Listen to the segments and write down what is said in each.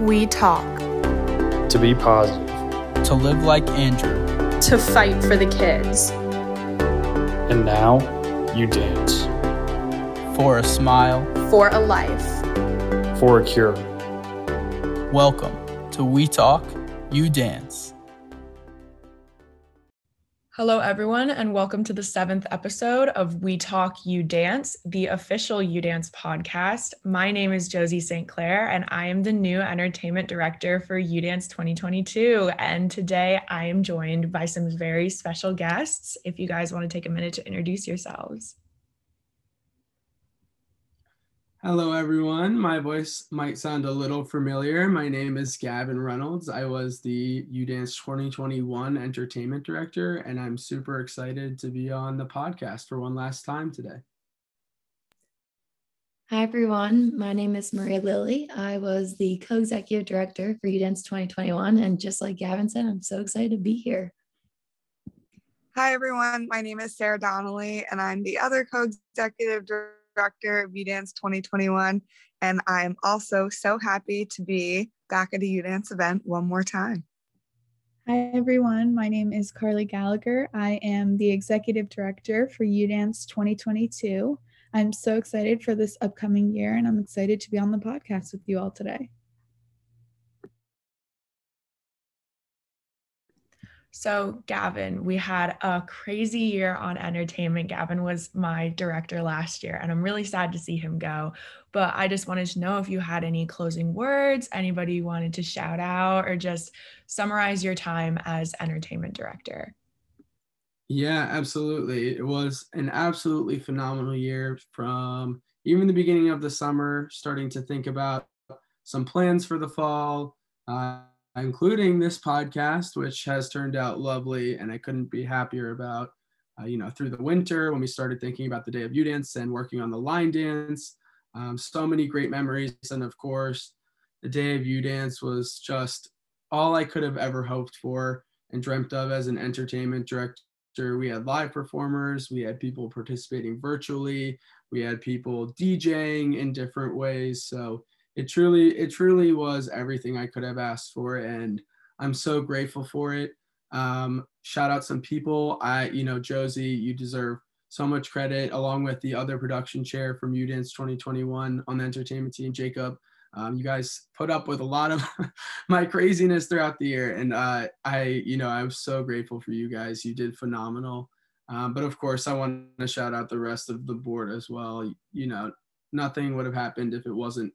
We talk. To be positive. To live like Andrew. To fight for the kids. And now, you dance. For a smile. For a life. For a cure. Welcome to We Talk, You Dance. Hello, everyone, and welcome to the seventh episode of We Talk You Dance, the official UDance podcast. My name is Josie St. Clair, and I am the new entertainment director for UDance 2022. And today I am joined by some very special guests. If you guys want to take a minute to introduce yourselves. Hello, everyone. My voice might sound a little familiar. My name is Gavin Reynolds. I was the UDance 2021 Entertainment Director, and I'm super excited to be on the podcast for one last time today. Hi, everyone. My name is Maria Lilly. I was the co executive director for UDance 2021. And just like Gavin said, I'm so excited to be here. Hi, everyone. My name is Sarah Donnelly, and I'm the other co executive director director of UDance 2021. And I'm also so happy to be back at a UDance event one more time. Hi, everyone. My name is Carly Gallagher. I am the executive director for UDance 2022. I'm so excited for this upcoming year, and I'm excited to be on the podcast with you all today. So, Gavin, we had a crazy year on entertainment. Gavin was my director last year, and I'm really sad to see him go. But I just wanted to know if you had any closing words, anybody you wanted to shout out, or just summarize your time as entertainment director. Yeah, absolutely. It was an absolutely phenomenal year from even the beginning of the summer, starting to think about some plans for the fall. Uh, including this podcast, which has turned out lovely, and I couldn't be happier about. Uh, you know, through the winter when we started thinking about the day of U dance and working on the line dance, um, so many great memories, and of course, the day of U dance was just all I could have ever hoped for and dreamt of as an entertainment director. We had live performers, we had people participating virtually, we had people DJing in different ways. So it truly it truly was everything I could have asked for, and I'm so grateful for it. Um, shout out some people. I you know Josie, you deserve so much credit along with the other production chair from UDance 2021 on the entertainment team, Jacob. Um, you guys put up with a lot of my craziness throughout the year, and uh, I, you know, I'm so grateful for you guys. You did phenomenal. Um, but of course, I want to shout out the rest of the board as well. You know, nothing would have happened if it wasn't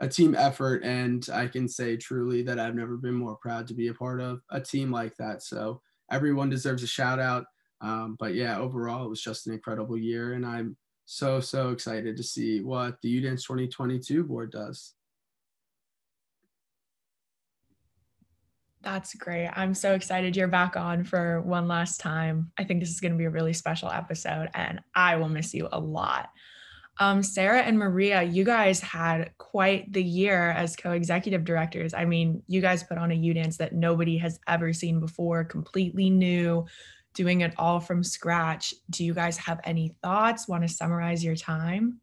a team effort and i can say truly that i've never been more proud to be a part of a team like that so everyone deserves a shout out um, but yeah overall it was just an incredible year and i'm so so excited to see what the udance 2022 board does That's great. I'm so excited you're back on for one last time. I think this is going to be a really special episode, and I will miss you a lot. Um, Sarah and Maria, you guys had quite the year as co-executive directors. I mean, you guys put on a U dance that nobody has ever seen before, completely new, doing it all from scratch. Do you guys have any thoughts? Want to summarize your time?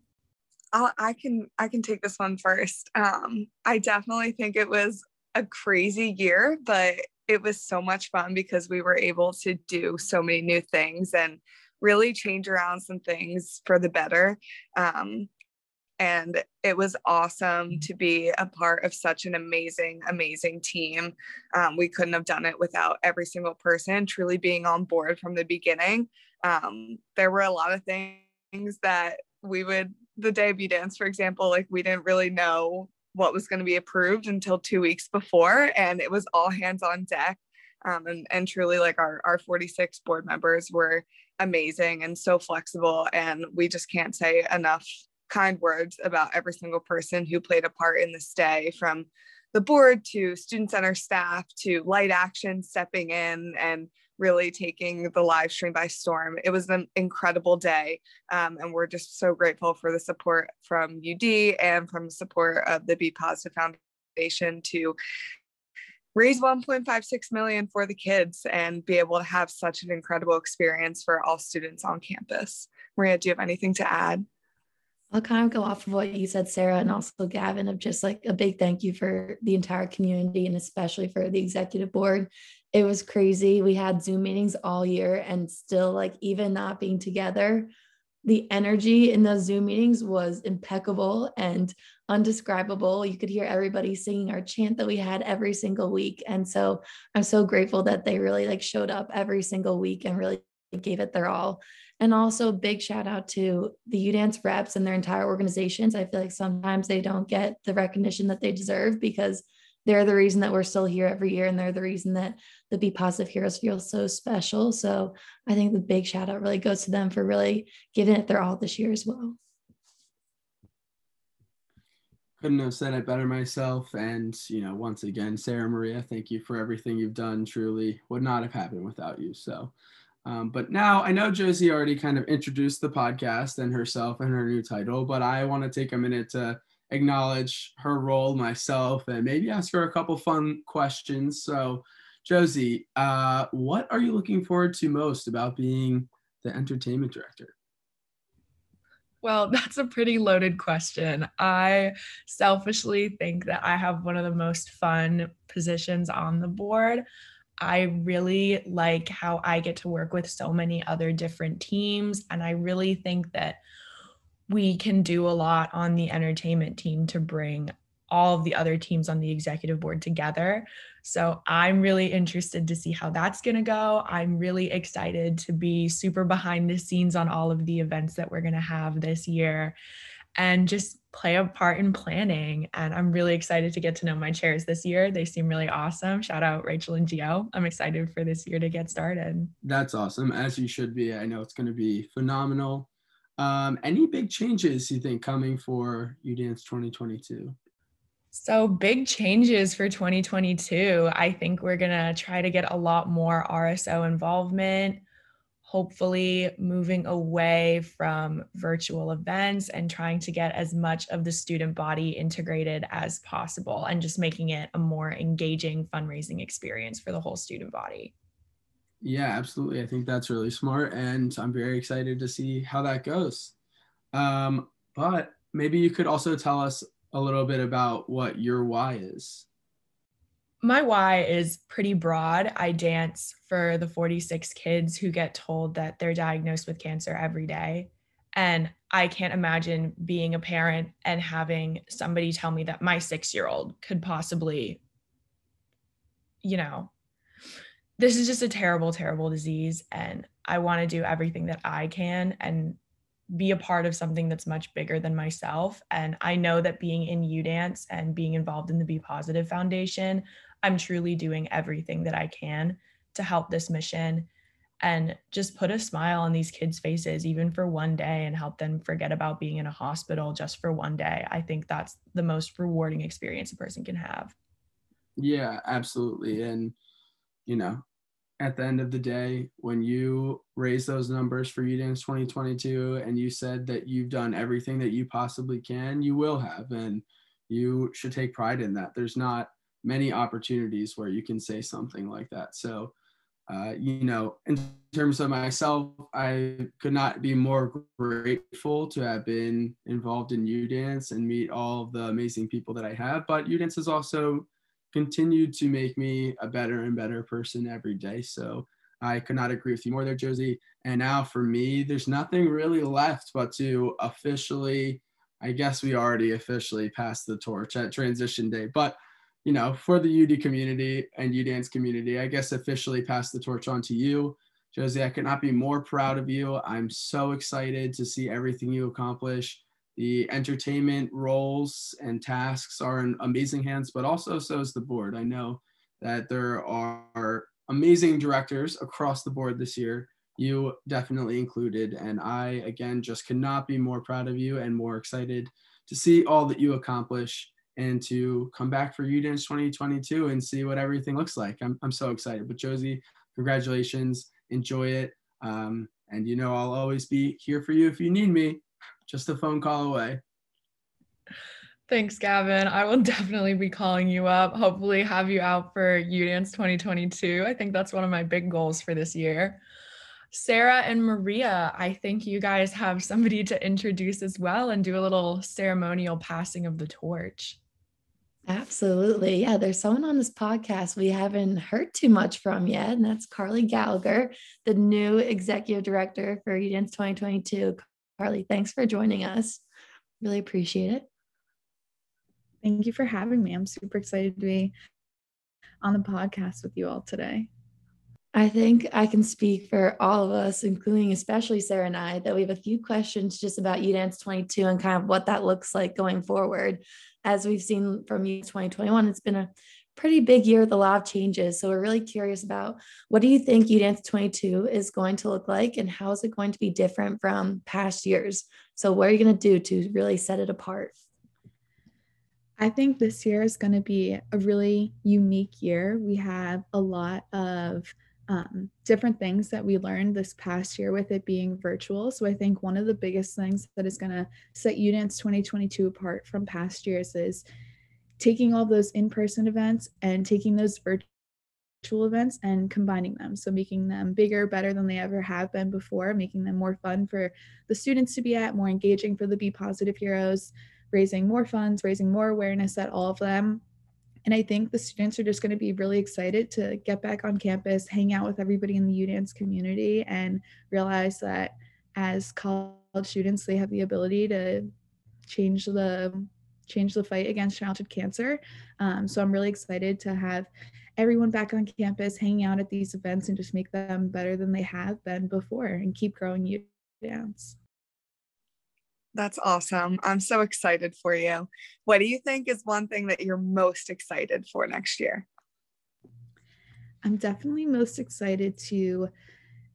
I can I can take this one first. Um, I definitely think it was a crazy year, but it was so much fun because we were able to do so many new things and really change around some things for the better. Um, and it was awesome to be a part of such an amazing, amazing team. Um, we couldn't have done it without every single person truly being on board from the beginning. Um, there were a lot of things that we would, the of dance, for example, like we didn't really know what was going to be approved until two weeks before, and it was all hands on deck. Um, and, and truly, like our, our 46 board members were amazing and so flexible. And we just can't say enough kind words about every single person who played a part in this day from the board to student center staff to light action stepping in and really taking the live stream by storm. It was an incredible day. Um, and we're just so grateful for the support from UD and from the support of the Be Positive Foundation to raise 1.56 million for the kids and be able to have such an incredible experience for all students on campus. Maria, do you have anything to add? I'll kind of go off of what you said, Sarah, and also Gavin, of just like a big thank you for the entire community and especially for the executive board. It was crazy. We had Zoom meetings all year and still, like, even not being together, the energy in those Zoom meetings was impeccable and undescribable. You could hear everybody singing our chant that we had every single week. And so I'm so grateful that they really like showed up every single week and really gave it their all. And also big shout out to the UDance reps and their entire organizations. I feel like sometimes they don't get the recognition that they deserve because they're the reason that we're still here every year and they're the reason that the Be Positive Heroes feel so special. So I think the big shout out really goes to them for really giving it their all this year as well. Couldn't have said it better myself. And, you know, once again, Sarah Maria, thank you for everything you've done. Truly would not have happened without you. So, um, but now I know Josie already kind of introduced the podcast and herself and her new title, but I want to take a minute to acknowledge her role myself and maybe ask her a couple fun questions. So, Josie, uh, what are you looking forward to most about being the entertainment director? Well, that's a pretty loaded question. I selfishly think that I have one of the most fun positions on the board. I really like how I get to work with so many other different teams. And I really think that we can do a lot on the entertainment team to bring all of the other teams on the executive board together. So I'm really interested to see how that's going to go. I'm really excited to be super behind the scenes on all of the events that we're going to have this year and just play a part in planning. And I'm really excited to get to know my chairs this year. They seem really awesome. Shout out Rachel and Gio. I'm excited for this year to get started. That's awesome, as you should be. I know it's going to be phenomenal. Um, any big changes you think coming for UDance 2022? So, big changes for 2022. I think we're going to try to get a lot more RSO involvement hopefully moving away from virtual events and trying to get as much of the student body integrated as possible and just making it a more engaging fundraising experience for the whole student body. Yeah, absolutely. I think that's really smart. And I'm very excited to see how that goes. Um, but maybe you could also tell us a little bit about what your why is my why is pretty broad. I dance for the 46 kids who get told that they're diagnosed with cancer every day. And I can't imagine being a parent and having somebody tell me that my six year old could possibly, you know, this is just a terrible, terrible disease. And I want to do everything that I can and be a part of something that's much bigger than myself. And I know that being in UDance and being involved in the Be Positive Foundation, I'm truly doing everything that I can to help this mission and just put a smile on these kids' faces, even for one day, and help them forget about being in a hospital just for one day. I think that's the most rewarding experience a person can have. Yeah, absolutely. And, you know, at the end of the day, when you raise those numbers for UDance 2022 and you said that you've done everything that you possibly can, you will have. And you should take pride in that. There's not many opportunities where you can say something like that. So, uh, you know, in terms of myself, I could not be more grateful to have been involved in U Dance and meet all the amazing people that I have. But U Dance has also continued to make me a better and better person every day. So I could not agree with you more there, Josie. And now for me, there's nothing really left but to officially, I guess we already officially passed the torch at transition day, but you know, for the UD community and UDance community, I guess officially pass the torch on to you. Josie, I could not be more proud of you. I'm so excited to see everything you accomplish. The entertainment roles and tasks are in amazing hands, but also so is the board. I know that there are amazing directors across the board this year, you definitely included. And I, again, just cannot be more proud of you and more excited to see all that you accomplish and to come back for UDance 2022 and see what everything looks like. I'm, I'm so excited. But Josie, congratulations. Enjoy it. Um, and you know, I'll always be here for you if you need me, just a phone call away. Thanks, Gavin. I will definitely be calling you up. Hopefully, have you out for UDance 2022. I think that's one of my big goals for this year. Sarah and Maria, I think you guys have somebody to introduce as well and do a little ceremonial passing of the torch. Absolutely. Yeah, there's someone on this podcast we haven't heard too much from yet, and that's Carly Gallagher, the new executive director for UDance 2022. Carly, thanks for joining us. Really appreciate it. Thank you for having me. I'm super excited to be on the podcast with you all today. I think I can speak for all of us, including especially Sarah and I, that we have a few questions just about UDance 22 and kind of what that looks like going forward. As we've seen from UDance 2021, it's been a pretty big year a lot of changes. So we're really curious about what do you think UDance 22 is going to look like and how is it going to be different from past years? So what are you going to do to really set it apart? I think this year is going to be a really unique year. We have a lot of um, different things that we learned this past year with it being virtual. So I think one of the biggest things that is going to set UDance 2022 apart from past years is taking all those in-person events and taking those virtual events and combining them. So making them bigger, better than they ever have been before, making them more fun for the students to be at, more engaging for the Be Positive Heroes, raising more funds, raising more awareness at all of them, and I think the students are just going to be really excited to get back on campus, hang out with everybody in the UDance community, and realize that as college students, they have the ability to change the change the fight against childhood cancer. Um, so I'm really excited to have everyone back on campus, hanging out at these events, and just make them better than they have been before, and keep growing you dance. That's awesome. I'm so excited for you. What do you think is one thing that you're most excited for next year? I'm definitely most excited to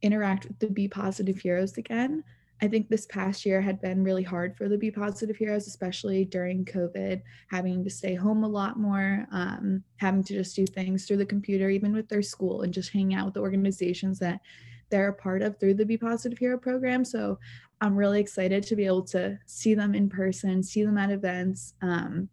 interact with the Be Positive Heroes again. I think this past year had been really hard for the Be Positive Heroes, especially during COVID, having to stay home a lot more, um, having to just do things through the computer, even with their school, and just hang out with the organizations that they're a part of through the Be Positive Hero program. So I'm really excited to be able to see them in person, see them at events, um,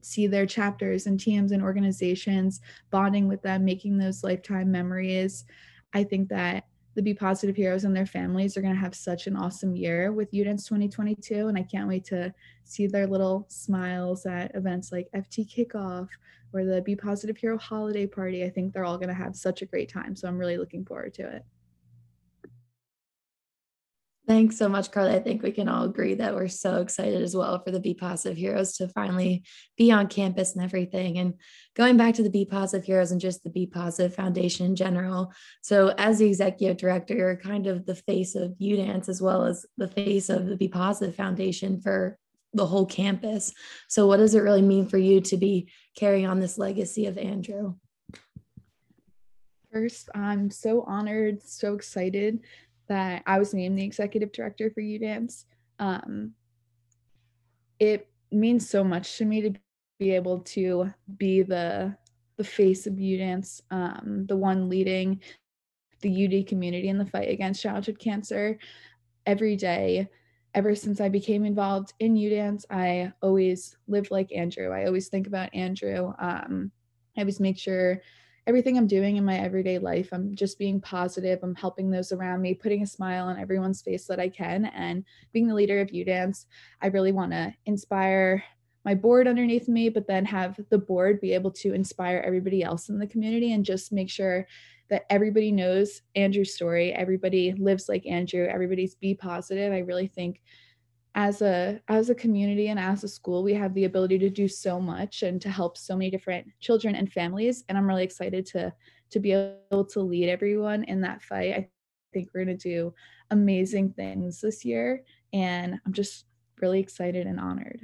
see their chapters and teams and organizations, bonding with them, making those lifetime memories. I think that the Be Positive Heroes and their families are going to have such an awesome year with UDance 2022. And I can't wait to see their little smiles at events like FT Kickoff or the Be Positive Hero Holiday Party. I think they're all going to have such a great time. So I'm really looking forward to it. Thanks so much, Carly. I think we can all agree that we're so excited as well for the Be Positive Heroes to finally be on campus and everything. And going back to the Be Positive Heroes and just the Be Positive Foundation in general. So, as the executive director, you're kind of the face of UDance as well as the face of the Be Positive Foundation for the whole campus. So, what does it really mean for you to be carrying on this legacy of Andrew? First, I'm so honored, so excited that I was named the executive director for UDance. Um, it means so much to me to be able to be the the face of UDance, um, the one leading the UD community in the fight against childhood cancer every day. Ever since I became involved in UDance, I always lived like Andrew. I always think about Andrew. Um, I always make sure everything I'm doing in my everyday life, I'm just being positive. I'm helping those around me, putting a smile on everyone's face that I can. And being the leader of U Dance, I really want to inspire my board underneath me, but then have the board be able to inspire everybody else in the community and just make sure that everybody knows Andrew's story. Everybody lives like Andrew. Everybody's be positive. I really think as a as a community and as a school we have the ability to do so much and to help so many different children and families. And i'm really excited to to be able to lead everyone in that fight. I think we're going to do amazing things this year and i'm just really excited and honored.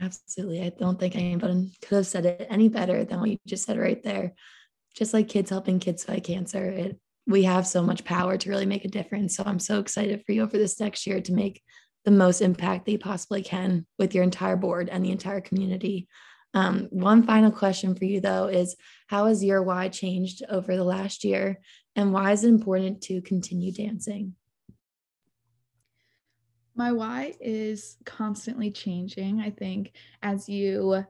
Absolutely. I don't think anybody could have said it any better than what you just said right there. Just like kids helping kids fight cancer it we have so much power to really make a difference. So I'm so excited for you over this next year to make the most impact that you possibly can with your entire board and the entire community. Um, one final question for you, though, is how has your why changed over the last year? And why is it important to continue dancing? My why is constantly changing. I think as you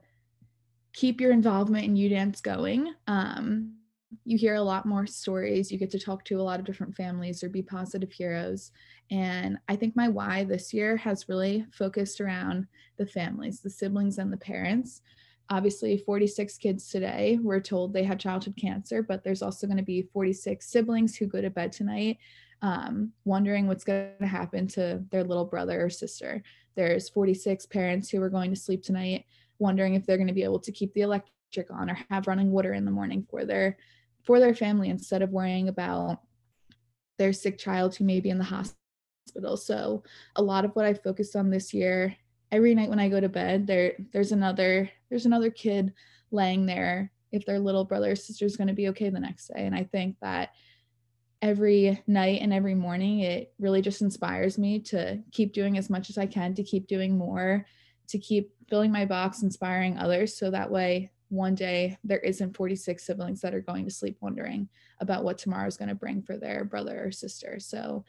keep your involvement in U Dance going, um, you hear a lot more stories. You get to talk to a lot of different families or be positive heroes. And I think my why this year has really focused around the families, the siblings, and the parents. Obviously, 46 kids today were told they had childhood cancer, but there's also going to be 46 siblings who go to bed tonight um, wondering what's going to happen to their little brother or sister. There's 46 parents who are going to sleep tonight wondering if they're going to be able to keep the electric on or have running water in the morning for their for their family instead of worrying about their sick child who may be in the hospital. So a lot of what I focused on this year, every night when I go to bed, there there's another there's another kid laying there if their little brother or sister is going to be okay the next day. And I think that every night and every morning it really just inspires me to keep doing as much as I can to keep doing more to keep filling my box inspiring others so that way one day there isn't 46 siblings that are going to sleep wondering about what tomorrow is going to bring for their brother or sister. So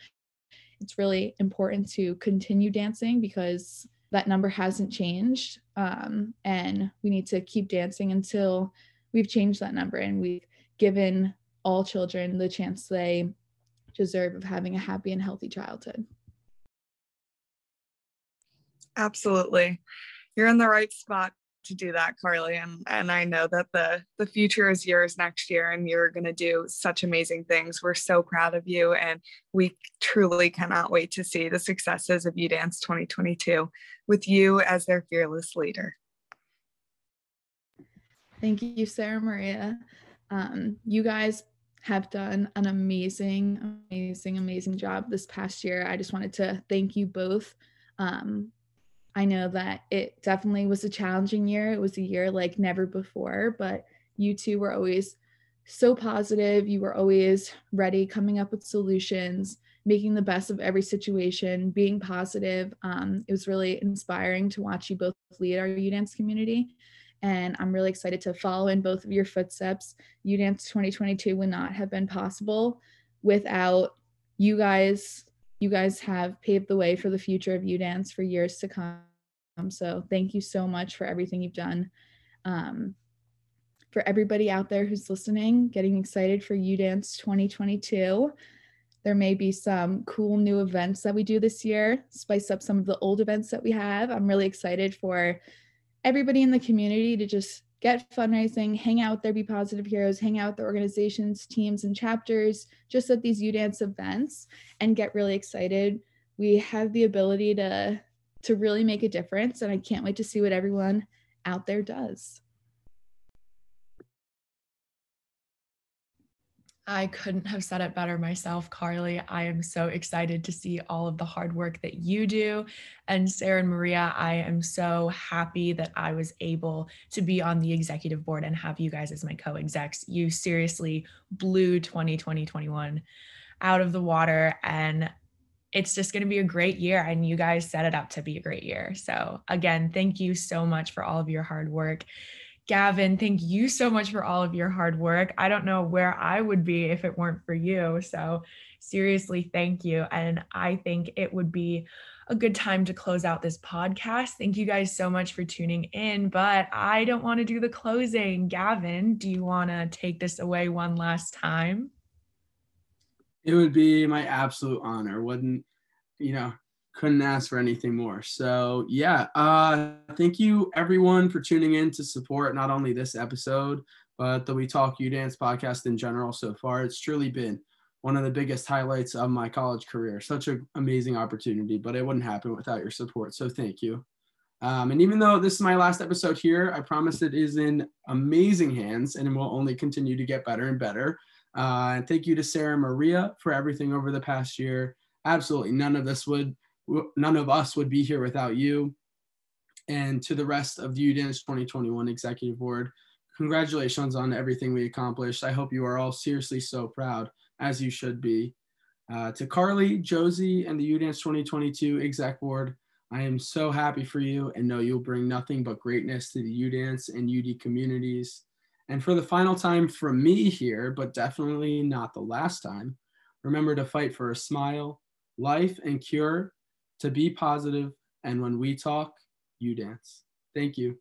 it's really important to continue dancing because that number hasn't changed. Um, and we need to keep dancing until we've changed that number and we've given all children the chance they deserve of having a happy and healthy childhood. Absolutely. You're in the right spot to do that, Carly. And and I know that the the future is yours next year and you're gonna do such amazing things. We're so proud of you and we truly cannot wait to see the successes of U Dance 2022 with you as their fearless leader. Thank you, Sarah Maria. Um, you guys have done an amazing, amazing, amazing job this past year. I just wanted to thank you both. Um, I know that it definitely was a challenging year. It was a year like never before, but you two were always so positive. You were always ready, coming up with solutions, making the best of every situation, being positive. Um, it was really inspiring to watch you both lead our UDance community. And I'm really excited to follow in both of your footsteps. UDance 2022 would not have been possible without you guys you guys have paved the way for the future of U Dance for years to come. So thank you so much for everything you've done. Um, for everybody out there who's listening, getting excited for U Dance 2022. There may be some cool new events that we do this year, spice up some of the old events that we have. I'm really excited for everybody in the community to just get fundraising, hang out with their Be Positive Heroes, hang out with the organizations, teams, and chapters just at these UDance events and get really excited. We have the ability to to really make a difference, and I can't wait to see what everyone out there does. I couldn't have said it better myself, Carly. I am so excited to see all of the hard work that you do. And Sarah and Maria, I am so happy that I was able to be on the executive board and have you guys as my co execs. You seriously blew 2020 21 out of the water. And it's just going to be a great year. And you guys set it up to be a great year. So, again, thank you so much for all of your hard work. Gavin, thank you so much for all of your hard work. I don't know where I would be if it weren't for you. So, seriously, thank you. And I think it would be a good time to close out this podcast. Thank you guys so much for tuning in, but I don't want to do the closing. Gavin, do you want to take this away one last time? It would be my absolute honor. Wouldn't, you know, couldn't ask for anything more. So yeah, uh, thank you everyone for tuning in to support not only this episode, but the We Talk You Dance podcast in general so far. It's truly been one of the biggest highlights of my college career. Such an amazing opportunity, but it wouldn't happen without your support. So thank you. Um, and even though this is my last episode here, I promise it is in amazing hands and will only continue to get better and better. Uh, and thank you to Sarah Maria for everything over the past year. Absolutely none of this would none of us would be here without you. And to the rest of the UDance 2021 Executive Board, congratulations on everything we accomplished. I hope you are all seriously so proud, as you should be. Uh, to Carly, Josie, and the UDance 2022 Exec Board, I am so happy for you and know you'll bring nothing but greatness to the UDance and UD communities. And for the final time from me here, but definitely not the last time, remember to fight for a smile, life, and cure to be positive, and when we talk, you dance. Thank you.